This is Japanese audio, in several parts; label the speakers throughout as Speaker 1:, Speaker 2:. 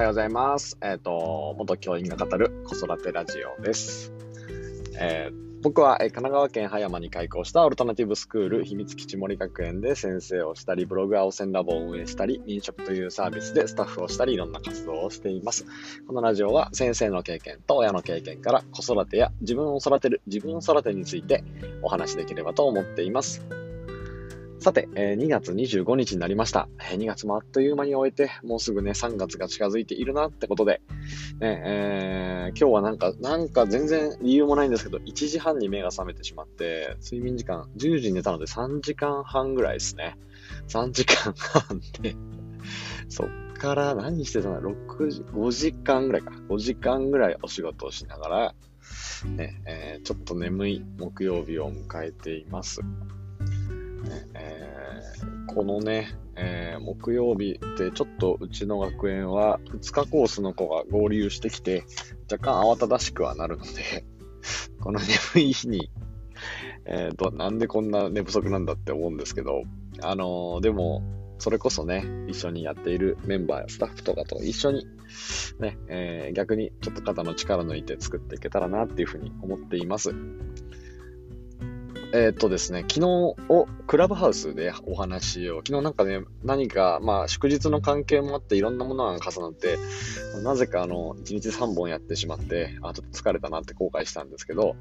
Speaker 1: はようございます。えっ、ー、と、元教員が語る子育てラジオです。えー、僕は、え、神奈川県葉山に開校したオルタナティブスクール秘密基地森学園で先生をしたり、ブログ青線ラボを運営したり、飲食というサービスでスタッフをしたり、いろんな活動をしています。このラジオは先生の経験と親の経験から子育てや自分を育てる自分を育てについてお話しできればと思っています。さて、えー、2月25日になりました。えー、2月もあっという間に終えて、もうすぐね、3月が近づいているなってことで、ねえー、今日はなんか、なんか全然理由もないんですけど、1時半に目が覚めてしまって、睡眠時間、10時に寝たので3時間半ぐらいですね。3時間半で そっから何してたの ?6 時、5時間ぐらいか。5時間ぐらいお仕事をしながら、ねえー、ちょっと眠い木曜日を迎えています。えー、このね、えー、木曜日ってちょっとうちの学園は2日コースの子が合流してきて、若干慌ただしくはなるので この眠い日に、えーと、なんでこんな寝不足なんだって思うんですけど、あのー、でも、それこそね、一緒にやっているメンバーやスタッフとかと一緒に、ね、えー、逆にちょっと肩の力抜いて作っていけたらなっていうふうに思っています。えー、っとですね、昨日をクラブハウスでお話を、昨日なんかね、何か、まあ祝日の関係もあっていろんなものが重なって、なぜかあの、1日3本やってしまって、あ、ちょっと疲れたなって後悔したんですけど、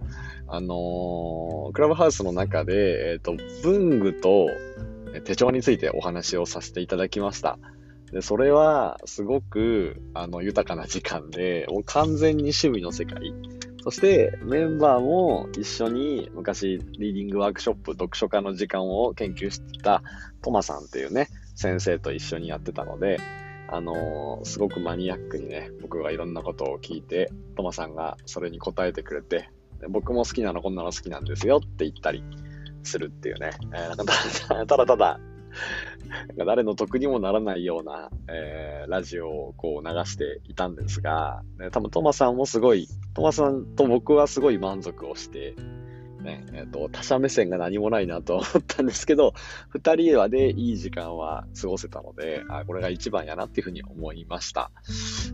Speaker 1: あのー、クラブハウスの中で、えー、っと、文具と手帳についてお話をさせていただきました。で、それは、すごく、あの、豊かな時間で、もう完全に趣味の世界。そしてメンバーも一緒に昔リーディングワークショップ読書家の時間を研究してたトマさんっていうね、先生と一緒にやってたので、あのー、すごくマニアックにね、僕がいろんなことを聞いて、トマさんがそれに答えてくれて、僕も好きなのこんなの好きなんですよって言ったりするっていうね、えー、なんかただ ただ誰の得にもならないような、えー、ラジオをこう流していたんですが、ね、多分トマさんもすごい、トマさんと僕はすごい満足をして、ね、え、ー、と、他者目線が何もないなと思ったんですけど、二人はでいい時間は過ごせたので、あ、これが一番やなっていうふうに思いました。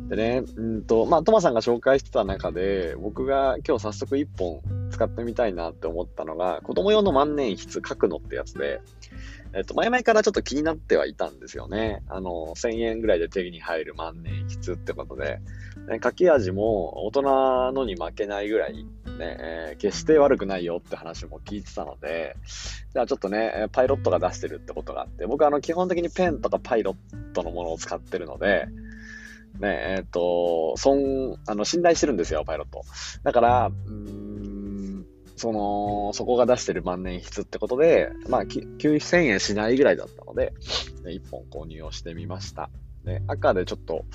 Speaker 1: でね、うんと、まあ、トマさんが紹介してた中で、僕が今日早速一本使ってみたいなって思ったのが、子供用の万年筆書くのってやつで、えっと、前々からちょっと気になってはいたんですよね。あの、1000円ぐらいで手に入る万年筆ってことで、ね、書き味も大人のに負けないぐらい、ね、えー、決して悪くないよって話も聞いてたので、じゃあちょっとね、パイロットが出してるってことがあって、僕はあの、基本的にペンとかパイロットのものを使ってるので、ね、えっ、と、損、あの、信頼してるんですよ、パイロット。だから、うんその、そこが出してる万年筆ってことで、まあ、9000円しないぐらいだったので、1本購入をしてみました。で、赤でちょっと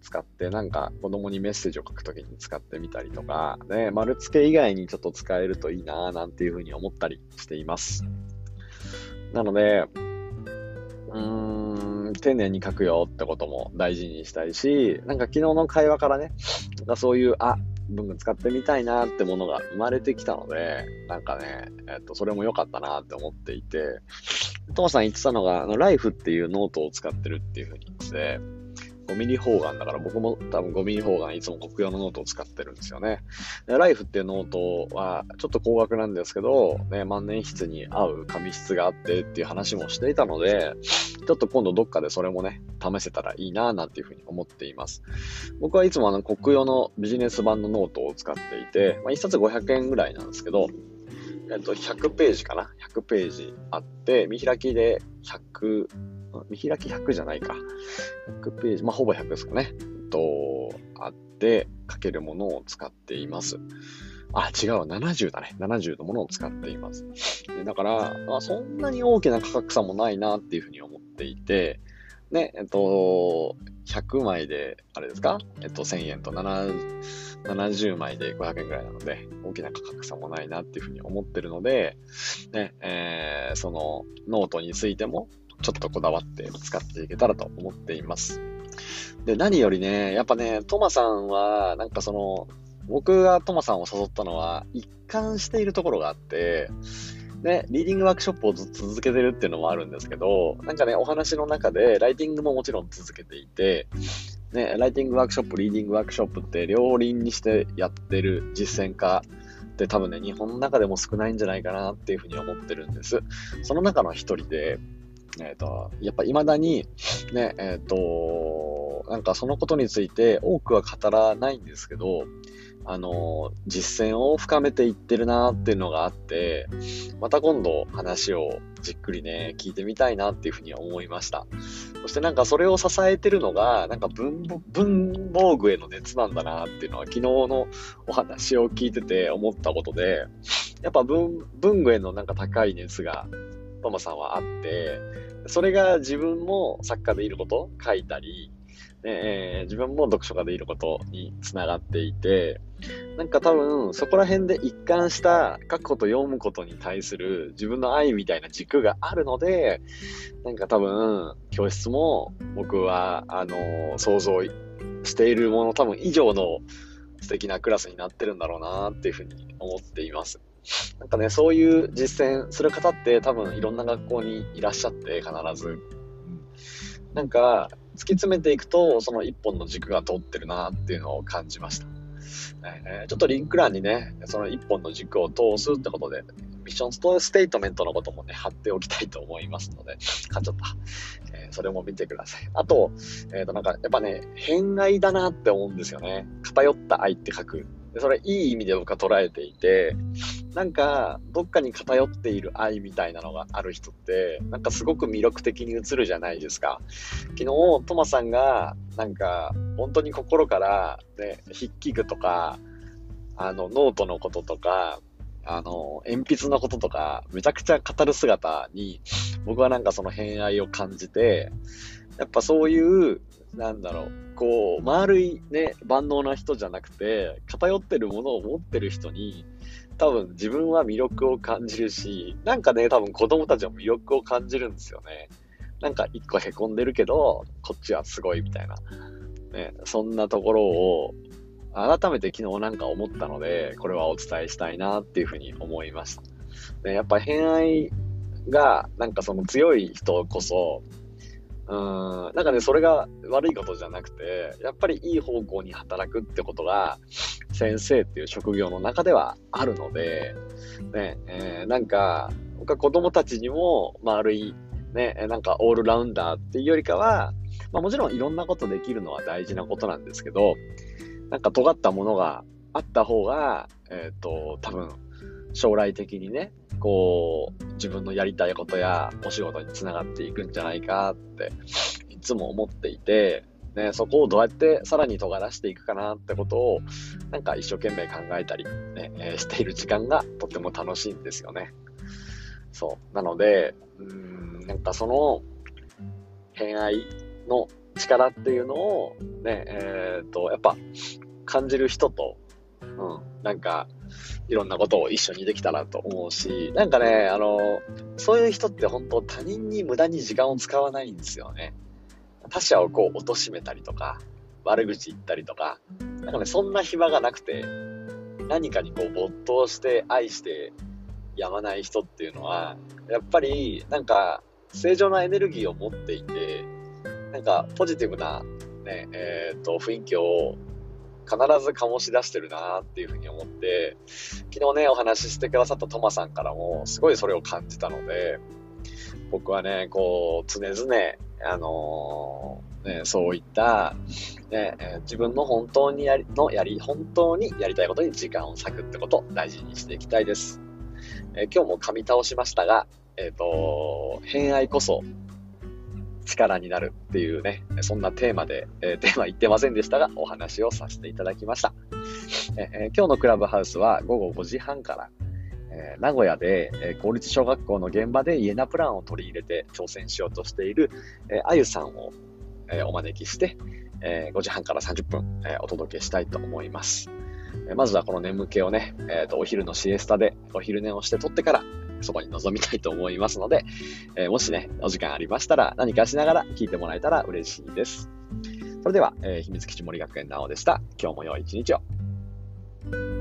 Speaker 1: 使って、なんか子供にメッセージを書くときに使ってみたりとか、ね、丸付け以外にちょっと使えるといいなぁなんていうふうに思ったりしています。なので、うーん、丁寧に書くよってことも大事にしたいし、なんか昨日の会話からね、そういう、あ、文具使ってみたいなってものが生まれてきたので、なんかね、えっと、それも良かったなって思っていて、父さん言ってたのが、あの、ライフっていうノートを使ってるっていうふうに言ってて、5ミリ方眼だから僕も多分5ミリ方眼いつもコクヨのノートを使ってるんですよね。でライフっていうノートはちょっと高額なんですけど、ね、万年筆に合う紙質があってっていう話もしていたので、ちょっと今度どっかでそれもね、試せたらいいななんていうふうに思っています。僕はいつもあのコクヨのビジネス版のノートを使っていて、まあ、1冊500円ぐらいなんですけど、えっと、100ページかな ?100 ページあって、見開きで100、見開き100じゃないか。100ページ、まあ、ほぼ100ですかね。と、あって、書けるものを使っています。あ、違う、70だね。70のものを使っています。だから、まあ、そんなに大きな価格差もないなっていうふうに思っていて、ね、えっと、100枚で、あれですか？えっと、1000円と70枚で500円ぐらいなので、大きな価格差もないなっていうふうに思ってるので、ね、えー、そのノートについても、ちょっとこだわって使っていけたらと思っています。で、何よりね、やっぱね、トマさんは、なんかその、僕がトマさんを誘ったのは、一貫しているところがあって、ね、リーディングワークショップをずっと続けてるっていうのもあるんですけど、なんかね、お話の中で、ライティングももちろん続けていて、ね、ライティングワークショップ、リーディングワークショップって両輪にしてやってる実践家って多分ね、日本の中でも少ないんじゃないかなっていうふうに思ってるんです。その中の一人で、えっ、ー、と、やっぱ未だに、ね、えっ、ー、と、なんかそのことについて多くは語らないんですけど、あの、実践を深めていってるなっていうのがあって、また今度話をじっくりね、聞いてみたいなっていうふうに思いました。そしてなんかそれを支えてるのが、なんか文文房具への熱なんだなっていうのは昨日のお話を聞いてて思ったことで、やっぱ文文具へのなんか高い熱がトマさんはあって、それが自分も作家でいること、書いたり、えー、自分も読書家でいることにつながっていて、なんか多分そこら辺で一貫した書くこと読むことに対する自分の愛みたいな軸があるので、なんか多分教室も僕はあの想像しているもの多分以上の素敵なクラスになってるんだろうなっていうふうに思っています。なんかね、そういう実践する方って多分いろんな学校にいらっしゃって必ず。なんか突き詰めていくとその一本の軸が通ってるなっていうのを感じました。えー、ちょっとリンク欄にね、その一本の軸を通すってことで、ミッションステートメントのこともね、貼っておきたいと思いますので、かっちゃった。えー、それも見てください。あと、えっ、ー、となんか、やっぱね、偏愛だなって思うんですよね。偏った愛って書く。でそれいい意味で僕は捉えていて、なんか、どっかに偏っている愛みたいなのがある人って、なんかすごく魅力的に映るじゃないですか。昨日、トマさんが、なんか、本当に心から、ね、筆記具とか、あの、ノートのこととか、あの、鉛筆のこととか、めちゃくちゃ語る姿に、僕はなんかその偏愛を感じて、やっぱそういう、なんだろう、こう、丸いね、万能な人じゃなくて、偏ってるものを持ってる人に、多分自分は魅力を感じるし、なんかね、多分子供たちも魅力を感じるんですよね。なんか一個凹んでるけど、こっちはすごいみたいな。ね、そんなところを、改めて昨日なんか思ったので、これはお伝えしたいなっていうふうに思いました。ね、やっぱ偏愛が、なんかその強い人こそ、うん、なんかね、それが悪いことじゃなくて、やっぱりいい方向に働くってことが、先生っていう職業の中ではあるので、ね、えー、なんか、僕は子供たちにも丸い、ね、なんかオールラウンダーっていうよりかは、まあもちろんいろんなことできるのは大事なことなんですけど、なんか尖ったものがあった方が、えっ、ー、と、多分、将来的にね、こう、自分のやりたいことやお仕事につながっていくんじゃないかって、いつも思っていて、ね、そこをどうやってさらに尖らしていくかなってことを、なんか一生懸命考えたり、ね、えー、している時間がとても楽しいんですよね。そう。なので、うん、なんかその、偏愛の力っていうのを、ね、えっ、ー、と、やっぱ、感じる人と、うん、なんか、いろんなことを一緒にできたらと思うし、なんかね、あの、そういう人って本当他人に無駄に時間を使わないんですよね。他者をこう貶めたりとか、悪口言ったりとか、なんかね、そんな暇がなくて、何かにこう没頭して愛してやまない人っていうのは、やっぱりなんか正常なエネルギーを持っていて、なんかポジティブなね、えっ、ー、と、雰囲気を必ず醸し出してるなっていうふうに思って、昨日ね、お話ししてくださったトマさんからも、すごいそれを感じたので、僕はね、こう、常々、あのー、ね、そういった、ね、え、自分の本当にやり、のやり、本当にやりたいことに時間を割くってことを大事にしていきたいです。えー、今日も噛み倒しましたが、えっ、と、偏愛こそ力になるっていうね、そんなテーマで、えー、テーマ言ってませんでしたが、お話をさせていただきました。えー、今日のクラブハウスは午後5時半から、えー、名古屋で、え公立小学校の現場でイエナプランを取り入れて挑戦しようとしている、えあゆさんを、えお招きして、え5時半から30分、えお届けしたいと思います。まずはこの眠気をね、えーと、お昼のシエスタでお昼寝をして取ってから、そばに臨みたいと思いますので、えー、もしね、お時間ありましたら何かしながら聞いてもらえたら嬉しいです。それでは、えー、秘密基地森学園なおでした。今日も良い一日を。